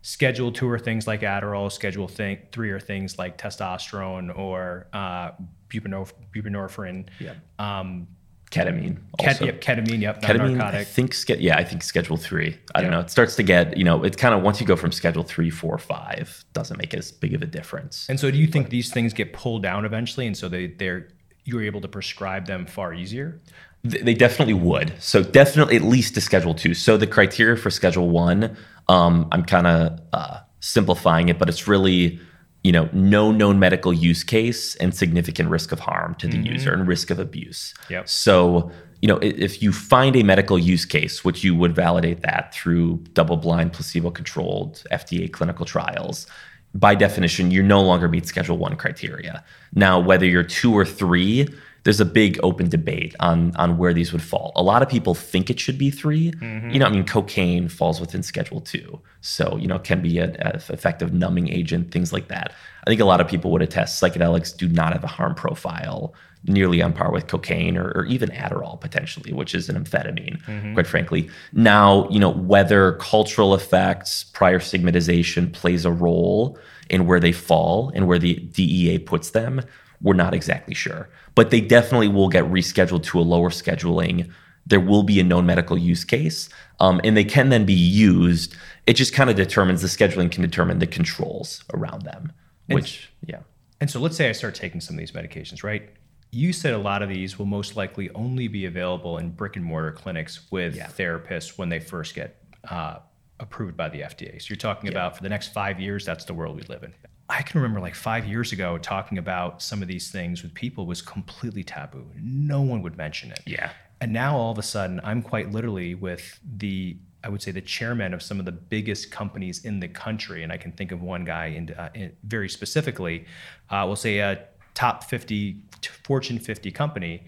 Schedule two are things like Adderall. Schedule th- three are things like testosterone or uh, buprenorphine. Yeah. Um, ketamine. Also. yep, ketamine. Yep, ketamine. Narcotic. I think. Yeah, I think Schedule three. I don't know. It starts to get. You know, it's kind of once you go from Schedule three, four, five, doesn't make as big of a difference. And so, do you think but, these things get pulled down eventually, and so they they're you're able to prescribe them far easier? They definitely would. So definitely at least to Schedule two. So the criteria for Schedule one, um, I'm kind of uh, simplifying it, but it's really you know, no known medical use case and significant risk of harm to the mm-hmm. user and risk of abuse. Yep. So, you know, if you find a medical use case, which you would validate that through double blind, placebo controlled FDA clinical trials, by definition, you no longer meet Schedule One criteria. Now, whether you're two or three, there's a big open debate on on where these would fall. A lot of people think it should be 3 mm-hmm. You know, I mean, cocaine falls within Schedule Two, so you know, it can be an effective numbing agent, things like that. I think a lot of people would attest psychedelics do not have a harm profile nearly on par with cocaine or, or even Adderall potentially, which is an amphetamine, mm-hmm. quite frankly. Now, you know, whether cultural effects, prior stigmatization plays a role in where they fall and where the DEA puts them, we're not exactly sure. But they definitely will get rescheduled to a lower scheduling. There will be a known medical use case, um, and they can then be used. It just kind of determines the scheduling can determine the controls around them, which, and, yeah. And so let's say I start taking some of these medications, right? You said a lot of these will most likely only be available in brick and mortar clinics with yeah. therapists when they first get uh, approved by the FDA. So you're talking yeah. about for the next five years, that's the world we live in. I can remember like five years ago talking about some of these things with people was completely taboo. No one would mention it. Yeah. And now all of a sudden, I'm quite literally with the, I would say, the chairman of some of the biggest companies in the country. And I can think of one guy in, uh, in very specifically, uh, we'll say a top 50, Fortune 50 company,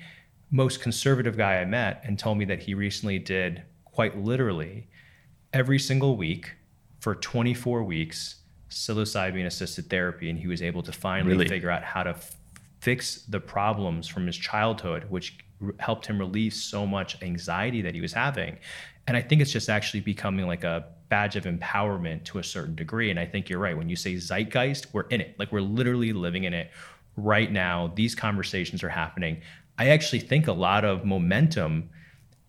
most conservative guy I met, and told me that he recently did quite literally every single week for 24 weeks psilocybin assisted therapy and he was able to finally really? figure out how to f- fix the problems from his childhood which r- helped him relieve so much anxiety that he was having and i think it's just actually becoming like a badge of empowerment to a certain degree and i think you're right when you say zeitgeist we're in it like we're literally living in it right now these conversations are happening i actually think a lot of momentum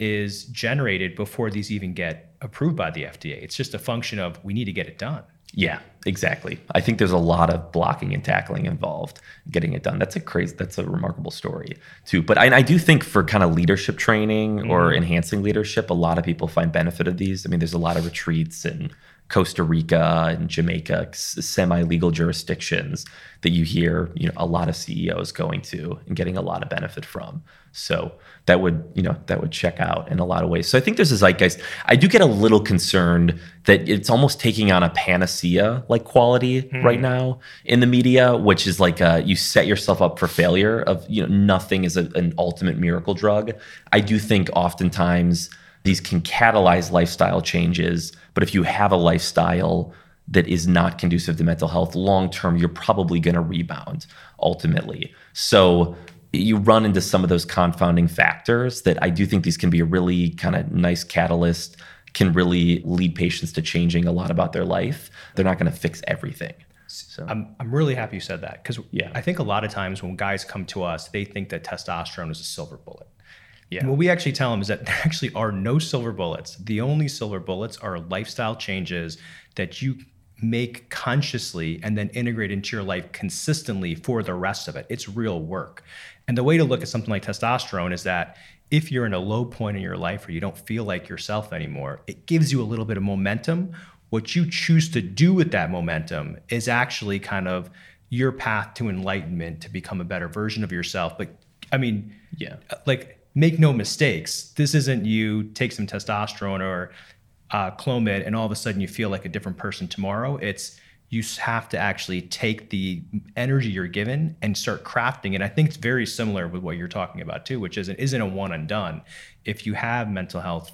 is generated before these even get approved by the FDA. It's just a function of we need to get it done. Yeah, exactly. I think there's a lot of blocking and tackling involved getting it done. That's a crazy, that's a remarkable story too. But I, I do think for kind of leadership training mm-hmm. or enhancing leadership, a lot of people find benefit of these. I mean, there's a lot of retreats and Costa Rica and Jamaica, semi-legal jurisdictions that you hear, you know, a lot of CEOs going to and getting a lot of benefit from. So that would, you know, that would check out in a lot of ways. So I think there's a zeitgeist. I do get a little concerned that it's almost taking on a panacea like quality mm. right now in the media, which is like uh, you set yourself up for failure. Of you know, nothing is a, an ultimate miracle drug. I do think oftentimes these can catalyze lifestyle changes. But if you have a lifestyle that is not conducive to mental health long term, you're probably going to rebound ultimately. So you run into some of those confounding factors that I do think these can be a really kind of nice catalyst, can really lead patients to changing a lot about their life. They're not going to fix everything. So I'm, I'm really happy you said that because yeah. I think a lot of times when guys come to us, they think that testosterone is a silver bullet. Yeah. What we actually tell them is that [laughs] there actually are no silver bullets. The only silver bullets are lifestyle changes that you make consciously and then integrate into your life consistently for the rest of it. It's real work. And the way to look at something like testosterone is that if you're in a low point in your life or you don't feel like yourself anymore, it gives you a little bit of momentum. What you choose to do with that momentum is actually kind of your path to enlightenment to become a better version of yourself. But I mean, yeah, like make no mistakes. This isn't you take some testosterone or uh, Clomid and all of a sudden you feel like a different person tomorrow. It's you have to actually take the energy you're given and start crafting it. I think it's very similar with what you're talking about too, which is it isn't a one and done. If you have mental health,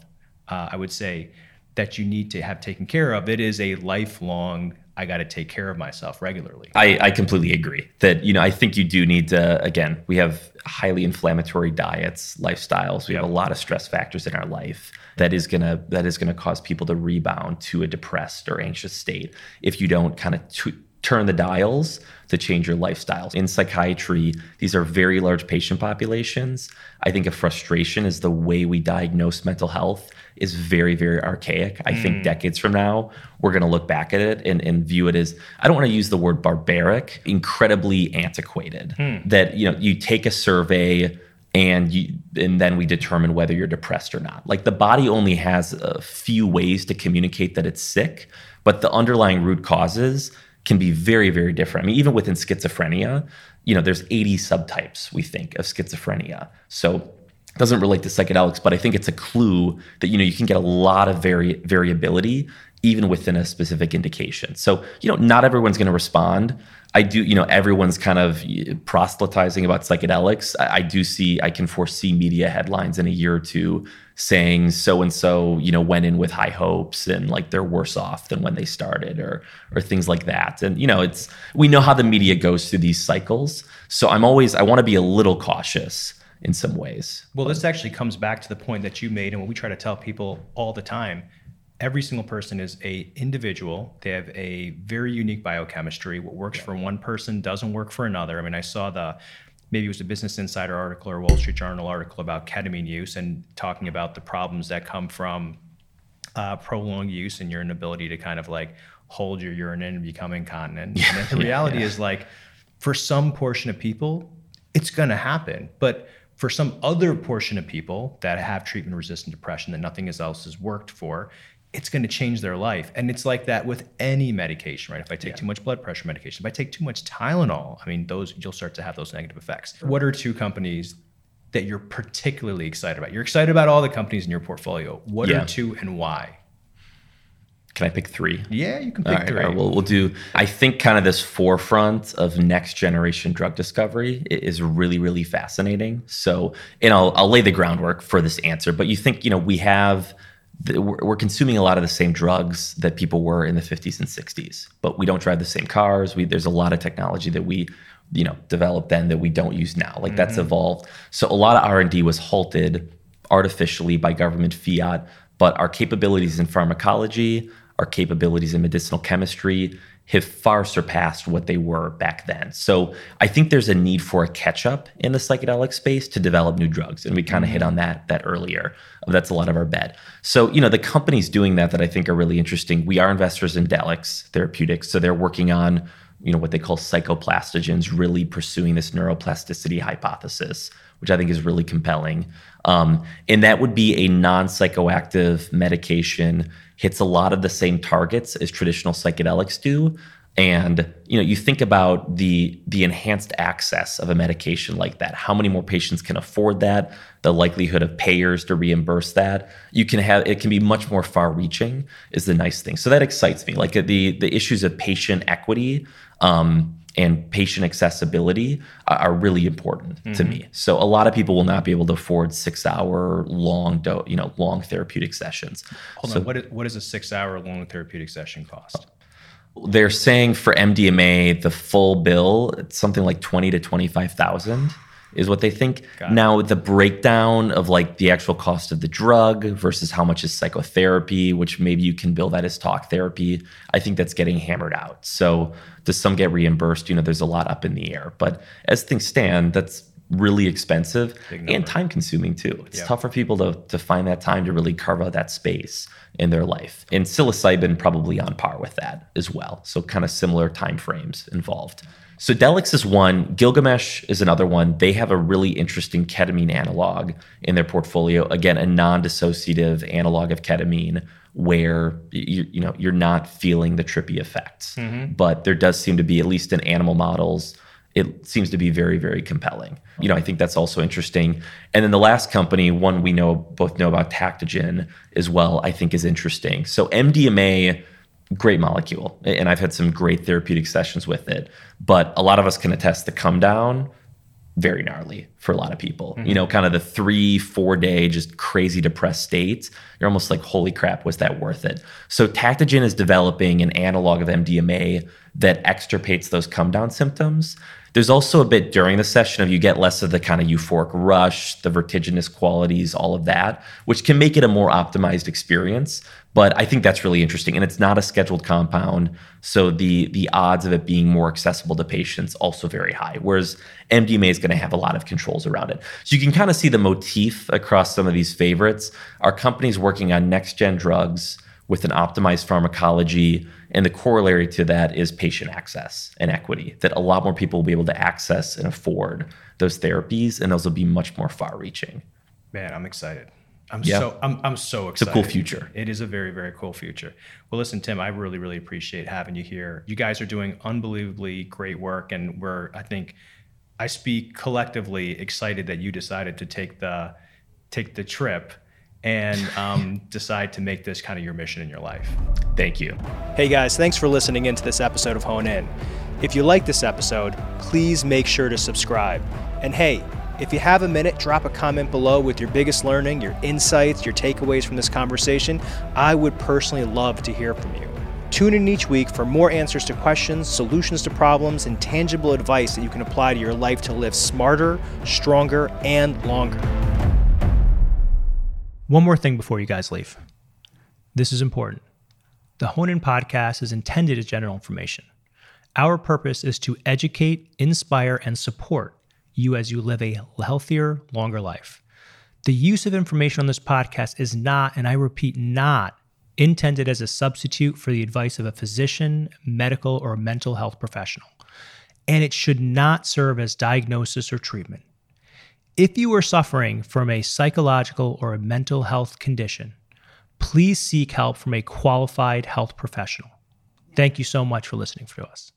uh, I would say that you need to have taken care of. It is a lifelong I got to take care of myself regularly. I, I completely agree that, you know, I think you do need to, again, we have highly inflammatory diets, lifestyles. We have a lot of stress factors in our life that is gonna that is gonna cause people to rebound to a depressed or anxious state if you don't kind of t- turn the dials to change your lifestyles. In psychiatry, these are very large patient populations. I think a frustration is the way we diagnose mental health is very, very archaic. I mm. think decades from now, we're going to look back at it and, and view it as, I don't want to use the word barbaric, incredibly antiquated. Mm. That, you know, you take a survey and you, and then we determine whether you're depressed or not. Like the body only has a few ways to communicate that it's sick, but the underlying root causes can be very, very different. I mean, even within schizophrenia, you know, there's 80 subtypes we think of schizophrenia. So it doesn't relate to psychedelics, but I think it's a clue that you know you can get a lot of vari- variability even within a specific indication. So, you know, not everyone's going to respond. I do, you know, everyone's kind of proselytizing about psychedelics. I, I, do see, I can foresee media headlines in a year or two saying so and so, you know, went in with high hopes and like they're worse off than when they started or or things like that. And you know, it's we know how the media goes through these cycles. So I'm always I want to be a little cautious in some ways. Well, this actually comes back to the point that you made and what we try to tell people all the time every single person is a individual they have a very unique biochemistry what works yeah. for one person doesn't work for another i mean i saw the maybe it was a business insider article or wall street journal article about ketamine use and talking about the problems that come from uh, prolonged use and your inability to kind of like hold your urine in and become incontinent [laughs] yeah. and the reality yeah. is like for some portion of people it's going to happen but for some other portion of people that have treatment resistant depression that nothing else has worked for it's going to change their life. And it's like that with any medication, right? If I take yeah. too much blood pressure medication, if I take too much Tylenol, I mean, those you'll start to have those negative effects. What are two companies that you're particularly excited about? You're excited about all the companies in your portfolio. What yeah. are two and why? Can I pick three? Yeah, you can pick right, three. Right, we'll, we'll do. I think kind of this forefront of next generation drug discovery is really, really fascinating. So, and I'll, I'll lay the groundwork for this answer. But you think, you know, we have we're consuming a lot of the same drugs that people were in the 50s and 60s but we don't drive the same cars. We there's a lot of technology that we you know developed then that we don't use now. Like mm-hmm. that's evolved. So a lot of r&d was halted artificially by government fiat but our capabilities in pharmacology our capabilities in medicinal chemistry have far surpassed what they were back then. So I think there's a need for a catch up in the psychedelic space to develop new drugs, and we kind of hit on that that earlier. That's a lot of our bet. So you know the companies doing that that I think are really interesting. We are investors in Delix Therapeutics, so they're working on you know what they call psychoplastogens, really pursuing this neuroplasticity hypothesis, which I think is really compelling. Um, and that would be a non psychoactive medication hits a lot of the same targets as traditional psychedelics do. And you know you think about the the enhanced access of a medication like that. How many more patients can afford that? The likelihood of payers to reimburse that. You can have it can be much more far reaching is the nice thing. So that excites me. Like the the issues of patient equity um, and patient accessibility are really important mm-hmm. to me. So a lot of people will not be able to afford six hour long, do, you know, long therapeutic sessions. Hold so, on, what, is, what does a six hour long therapeutic session cost? They're saying for MDMA, the full bill, it's something like twenty to twenty five thousand is what they think. Now, the breakdown of like the actual cost of the drug versus how much is psychotherapy, which maybe you can bill that as talk therapy, I think that's getting hammered out. So, does some get reimbursed? You know, there's a lot up in the air. But as things stand, that's really expensive and time consuming too. It's tough for people to, to find that time to really carve out that space in their life. And psilocybin probably on par with that as well. So kind of similar time frames involved. So Delix is one, Gilgamesh is another one. They have a really interesting ketamine analog in their portfolio. Again, a non-dissociative analog of ketamine where you, you know you're not feeling the trippy effects. Mm-hmm. But there does seem to be at least in animal models it seems to be very very compelling. You know, I think that's also interesting. And then the last company, one we know both know about Tactogen as well, I think is interesting. So MDMA great molecule and i've had some great therapeutic sessions with it but a lot of us can attest the come down very gnarly for a lot of people mm-hmm. you know kind of the three four day just crazy depressed states you're almost like holy crap was that worth it so tactogen is developing an analog of mdma that extirpates those come down symptoms there's also a bit during the session of you get less of the kind of euphoric rush, the vertiginous qualities, all of that, which can make it a more optimized experience. But I think that's really interesting. And it's not a scheduled compound. So the the odds of it being more accessible to patients also very high. Whereas MDMA is going to have a lot of controls around it. So you can kind of see the motif across some of these favorites. Our companies working on next gen drugs with an optimized pharmacology. And the corollary to that is patient access and equity, that a lot more people will be able to access and afford those therapies, and those will be much more far reaching. Man, I'm excited. I'm yeah. so I'm I'm so excited. It's a cool future. It is a very very cool future. Well, listen, Tim, I really really appreciate having you here. You guys are doing unbelievably great work, and we're I think I speak collectively excited that you decided to take the take the trip and um, decide to make this kind of your mission in your life. Thank you. Hey guys, thanks for listening into this episode of Hone In. If you like this episode, please make sure to subscribe. And hey, if you have a minute, drop a comment below with your biggest learning, your insights, your takeaways from this conversation. I would personally love to hear from you. Tune in each week for more answers to questions, solutions to problems, and tangible advice that you can apply to your life to live smarter, stronger, and longer. One more thing before you guys leave. This is important. The Hone In podcast is intended as general information. Our purpose is to educate, inspire, and support you as you live a healthier, longer life. The use of information on this podcast is not, and I repeat, not intended as a substitute for the advice of a physician, medical, or mental health professional. And it should not serve as diagnosis or treatment. If you are suffering from a psychological or a mental health condition, please seek help from a qualified health professional. Thank you so much for listening to us.